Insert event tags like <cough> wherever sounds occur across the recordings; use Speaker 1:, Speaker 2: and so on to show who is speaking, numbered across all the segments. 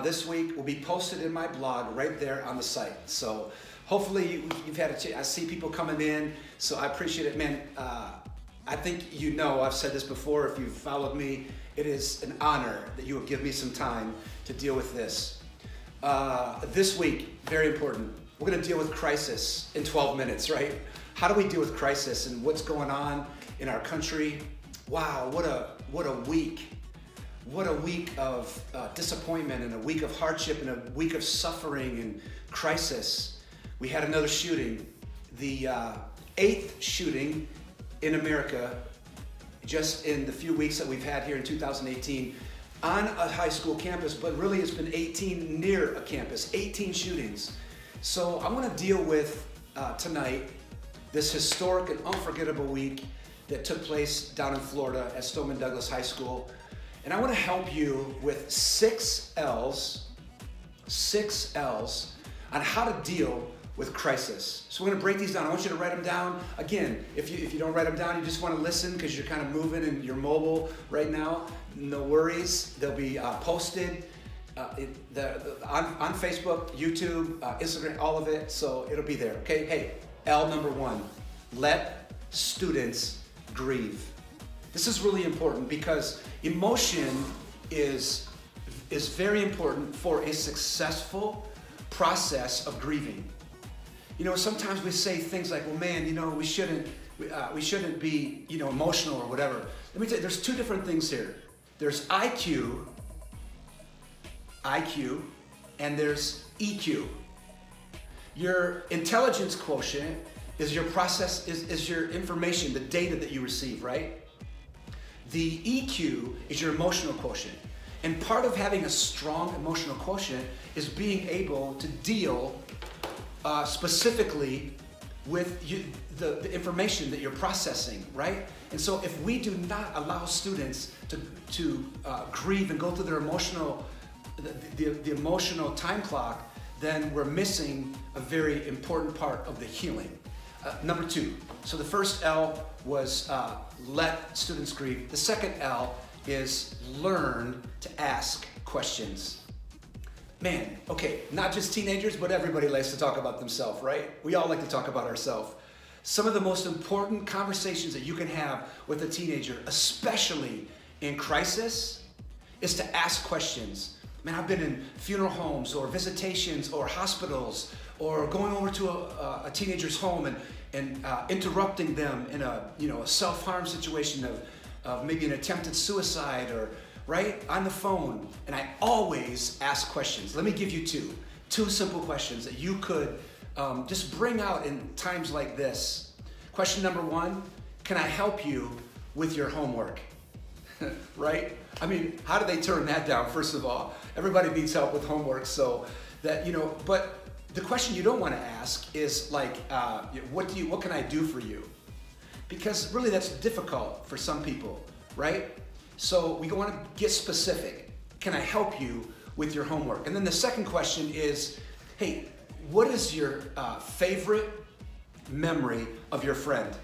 Speaker 1: This week will be posted in my blog right there on the site. So hopefully you, have had a chance. I see people coming in, so I appreciate it. Man, uh, I think you know, I've said this before, if you've followed me, it is an honor that you will give me some time to deal with this. Uh, this week, very important, we're gonna deal with crisis in 12 minutes, right? How do we deal with crisis and what's going on in our country? Wow, what a, what a week. What a week of uh, disappointment and a week of hardship and a week of suffering and crisis. We had another shooting, the uh, eighth shooting in America just in the few weeks that we've had here in 2018 on a high school campus, but really it's been 18 near a campus, 18 shootings. So I want to deal with uh, tonight this historic and unforgettable week that took place down in Florida at Stoneman Douglas High School. And I want to help you with six L's, six L's on how to deal with crisis. So we're gonna break these down. I want you to write them down. Again, if you, if you don't write them down, you just wanna listen because you're kind of moving and you're mobile right now, no worries. They'll be uh, posted uh, it, the, the, on, on Facebook, YouTube, uh, Instagram, all of it. So it'll be there, okay? Hey, L number one, let students grieve. This is really important because emotion is, is very important for a successful process of grieving. You know, sometimes we say things like, well, man, you know, we shouldn't, uh, we shouldn't be, you know, emotional or whatever. Let me tell you, there's two different things here. There's IQ, IQ, and there's EQ. Your intelligence quotient is your process, is, is your information, the data that you receive, right? The EQ is your emotional quotient. And part of having a strong emotional quotient is being able to deal uh, specifically with you, the, the information that you're processing, right? And so if we do not allow students to, to uh, grieve and go through their emotional, the, the, the emotional time clock, then we're missing a very important part of the healing. Uh, number two, so the first L was uh, let students grieve. The second L is learn to ask questions man, okay, not just teenagers, but everybody likes to talk about themselves, right? We all like to talk about ourselves. Some of the most important conversations that you can have with a teenager, especially in crisis, is to ask questions. Man, I've been in funeral homes or visitations or hospitals or going over to a, a teenager's home and, and uh, interrupting them in a, you know, a self-harm situation of, of maybe an attempted suicide or, right? On the phone. And I always ask questions. Let me give you two. Two simple questions that you could um, just bring out in times like this. Question number one Can I help you with your homework? <laughs> right? I mean, how do they turn that down, first of all? Everybody needs help with homework, so that, you know, but the question you don't want to ask is like, uh, what do you, what can I do for you? Because really that's difficult for some people, right? So we want to get specific. Can I help you with your homework? And then the second question is, hey, what is your uh, favorite memory of your friend?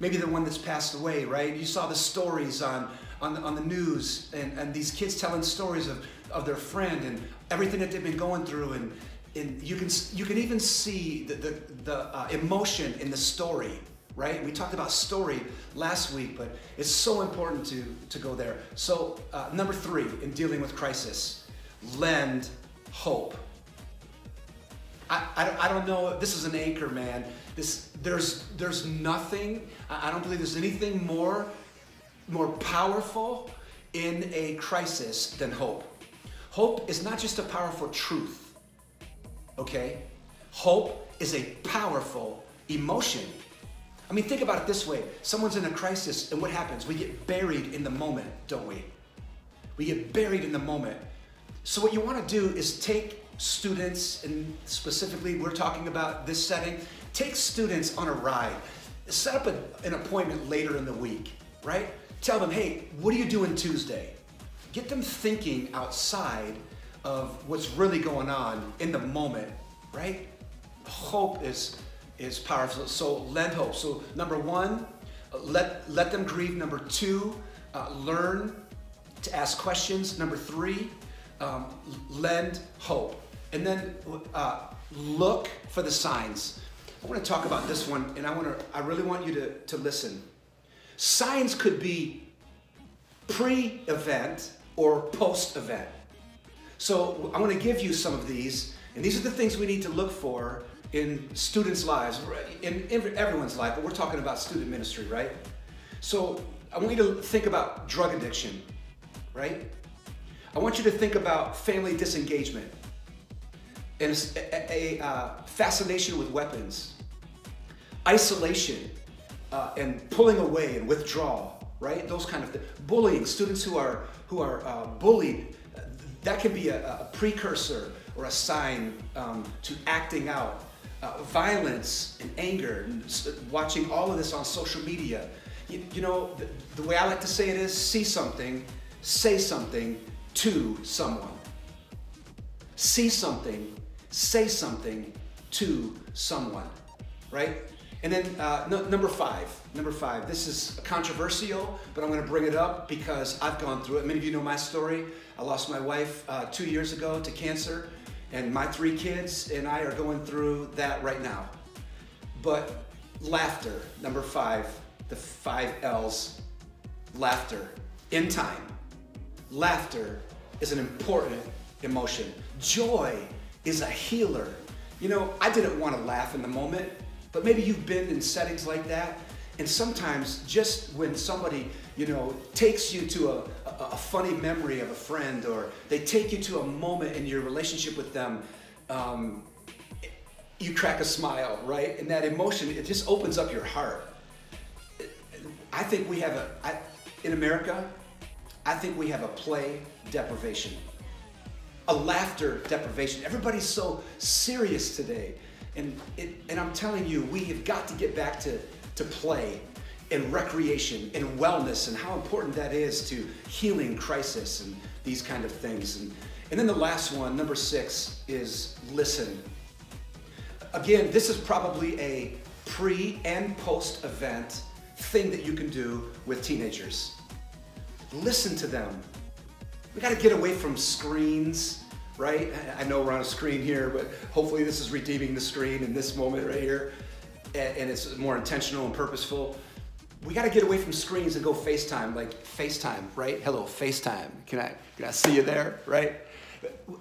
Speaker 1: Maybe the one that's passed away, right? You saw the stories on, on, the, on the news and, and these kids telling stories of, of their friend and everything that they've been going through and, and you can you can even see the, the, the uh, emotion in the story right? We talked about story last week, but it's so important to, to go there. So, uh, number three in dealing with crisis, lend hope. I, I, I, don't know, this is an anchor, man. This, there's, there's nothing, I don't believe there's anything more, more powerful in a crisis than hope. Hope is not just a powerful truth, okay? Hope is a powerful emotion. I mean, think about it this way. Someone's in a crisis, and what happens? We get buried in the moment, don't we? We get buried in the moment. So, what you want to do is take students, and specifically, we're talking about this setting, take students on a ride. Set up a, an appointment later in the week, right? Tell them, hey, what are you doing Tuesday? Get them thinking outside of what's really going on in the moment, right? Hope is is powerful. So lend hope. So number one, let let them grieve. Number two, uh, learn to ask questions. Number three, um, lend hope. And then uh, look for the signs. I want to talk about this one, and I want to. I really want you to, to listen. Signs could be pre-event or post-event. So I want to give you some of these, and these are the things we need to look for in students' lives, in everyone's life, but we're talking about student ministry, right? So I want you to think about drug addiction, right? I want you to think about family disengagement and a, a, a uh, fascination with weapons, isolation, uh, and pulling away and withdrawal, right? Those kind of things. Bullying, students who are who are uh, bullied, that can be a, a, precursor or a sign um, to acting out. Uh, violence and anger, and watching all of this on social media. You, you know, the, the way I like to say it is see something, say something to someone. See something, say something to someone, right? And then uh, number five, number five, this is controversial, but I'm gonna bring it up because I've gone through it. Many of you know my story. I lost my wife uh, two years ago to cancer, and my three kids and I are going through that right now. But laughter, number five, the five L's, laughter, in time. Laughter is an important emotion. Joy is a healer. You know, I didn't want to laugh in the moment, but maybe you've been in settings like that. And sometimes just when somebody, you know, takes you to a, a, a funny memory of a friend or they take you to a moment in your relationship with them, um, you crack a smile, right? And that emotion, it just opens up your heart. I think we have a, I, in America, I think we have a play deprivation a laughter deprivation. Everybody's so serious today. And, it, and I'm telling you, we have got to get back to, to play and recreation and wellness and how important that is to healing crisis and these kind of things. And, and then the last one, number six, is listen. Again, this is probably a pre and post event thing that you can do with teenagers. Listen to them, we got to get away from screens, right? I know we're on a screen here, but hopefully this is redeeming the screen in this moment right here, and it's more intentional and purposeful. We got to get away from screens and go FaceTime, like FaceTime, right? Hello, FaceTime. Can I, can I see you there, right?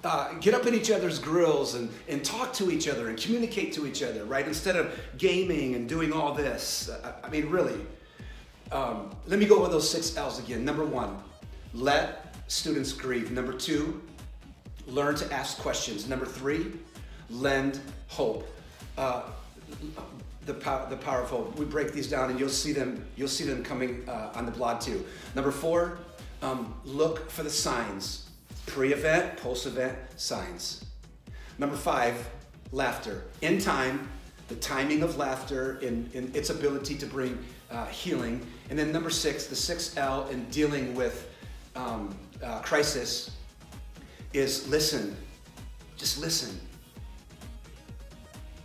Speaker 1: Uh, get up in each other's grills and, and talk to each other and communicate to each other, right? Instead of gaming and doing all this. I, I mean, really. Um, let me go over those six L's again. Number one, let students grieve. Number two, learn to ask questions. Number three, lend hope. Uh, the, power, the power of hope. We break these down and you'll see them, you'll see them coming uh, on the blog too. Number four, um, look for the signs. Pre-event, post-event signs. Number five, laughter. In time, the timing of laughter and, in its ability to bring uh, healing. And then number six, the six L in dealing with um, uh, crisis is listen. Just listen.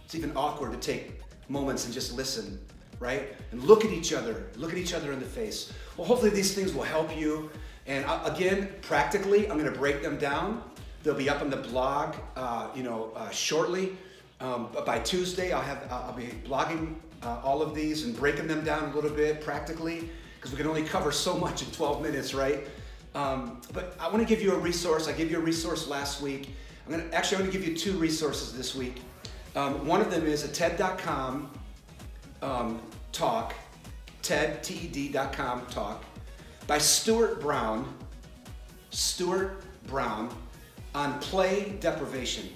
Speaker 1: It's even awkward to take moments and just listen, right? And look at each other. Look at each other in the face. Well, hopefully these things will help you. And again, practically, I'm to break them down. They'll be up on the blog, uh, you know, uh, shortly. Um, by Tuesday, I'll have I'll be blogging uh, all of these and breaking them down a little bit practically because we can only cover so much in 12 minutes, right? Um, but I want to give you a resource. I gave you a resource last week. I'm gonna actually I'm gonna give you two resources this week. Um, one of them is a TED.com um, talk, TED TED.com talk by Stuart Brown. Stuart Brown on play deprivation.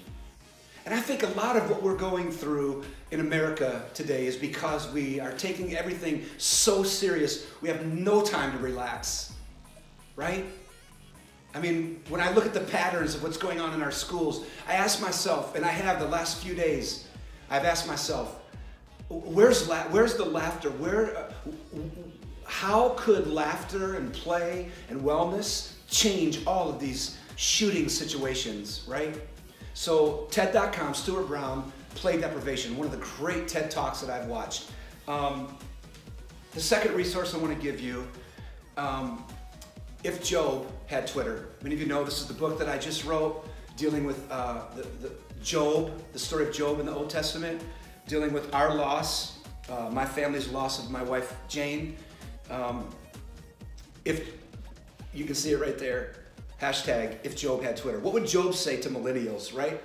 Speaker 1: And I think a lot of what we're going through in America today is because we are taking everything so serious. We have no time to relax right? I mean, when I look at the patterns of what's going on in our schools, I ask myself, and I have the last few days, I've asked myself, where's la- where's the laughter? Where, uh, how could laughter and play and wellness change all of these shooting situations, right? So TED.com, Stuart Brown, Play Deprivation, one of the great TED Talks that I've watched. Um, the second resource I want to give you um, If Job Had Twitter. Many of you know this is the book that I just wrote dealing with uh, the, the Job, the story of Job in the Old Testament, dealing with our loss, uh, my family's loss of my wife Jane. Um, if you can see it right there, hashtag if Job had Twitter. What would Job say to millennials, right?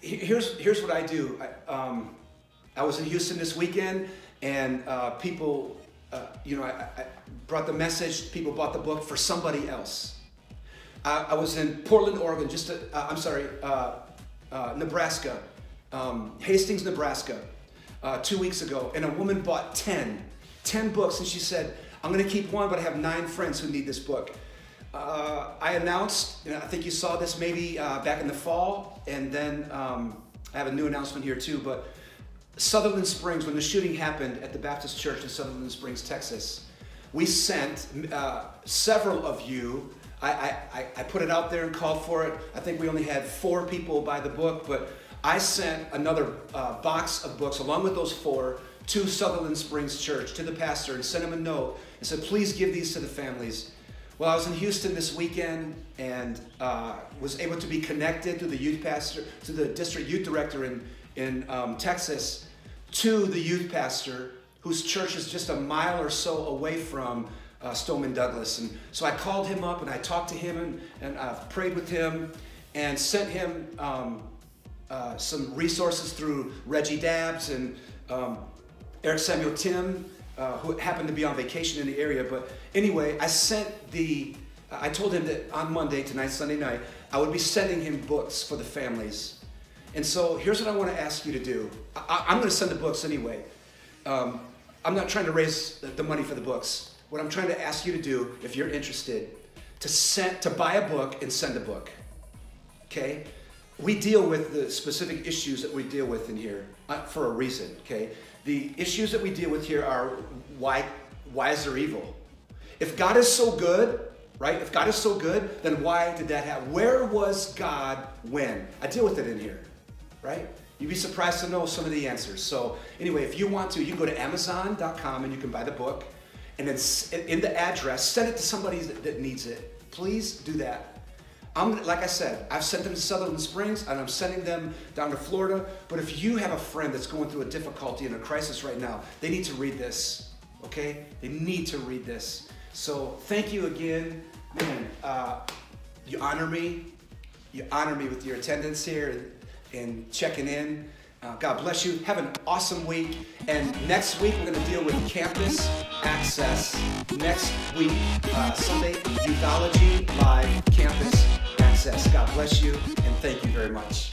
Speaker 1: Here's, here's what I do. I, um, I was in Houston this weekend, and uh, people, uh, you know, I, I, brought the message. People bought the book for somebody else. I, I was in Portland, Oregon. Just, to, uh, I'm sorry, uh, uh, Nebraska, um, Hastings, Nebraska, uh, two weeks ago, and a woman bought 10, 10 books, and she said, "I'm going to keep one, but I have nine friends who need this book." I announced, I think you saw this maybe back in the fall, and then um, I have a new announcement here too, but Sutherland Springs, when the shooting happened at the Baptist Church in Sutherland Springs, Texas, we sent uh, several of you. I, I, I put it out there and called for it. I think we only had four people buy the book, but I sent another uh, box of books along with those four to Sutherland Springs Church, to the pastor, and sent him a note and said, please give these to the families. Well, I was in Houston this weekend and uh, was able to be connected to the youth pastor, to the district youth director in, in um, Texas, to the youth pastor whose church is just a mile or so away from uh, Stoneman Douglas. And so I called him up and I talked to him and, and I prayed with him and sent him um, uh, some resources through Reggie Dabbs and um, Eric Samuel Timm, uh, who happened to be on vacation in the area. But anyway, I sent the, I told him that on Monday, tonight, Sunday night, I would be sending him books for the families and so here's what I want to ask you to do. I, am going to send the books anyway. Um, I'm not trying to raise the money for the books. What I'm trying to ask you to do, if you're interested, to send to buy a book and send a book. Okay? We deal with the specific issues that we deal with in here uh, for a reason. Okay? The issues that we deal with here are why why is there evil? If God is so good, right? If God is so good, then why did that happen? Where was God when? I deal with it in here right? You'd be surprised to know some of the answers. So anyway, if you want to, you can go to Amazon.com and you can buy the book, and then in the address, send it to somebody that needs it. Please do that. I'm like I said, I've sent them to Sutherland Springs and I'm sending them down to Florida. But if you have a friend that's going through a difficulty and a crisis right now, they need to read this. Okay? They need to read this. So thank you again, man. Uh, you honor me. You honor me with your attendance here and checking in. Uh, God bless you. Have an awesome week. And next week, we're going to deal with campus access. Next week, uh, Sunday, Youthology Live Campus Access. God bless you, and thank you very much.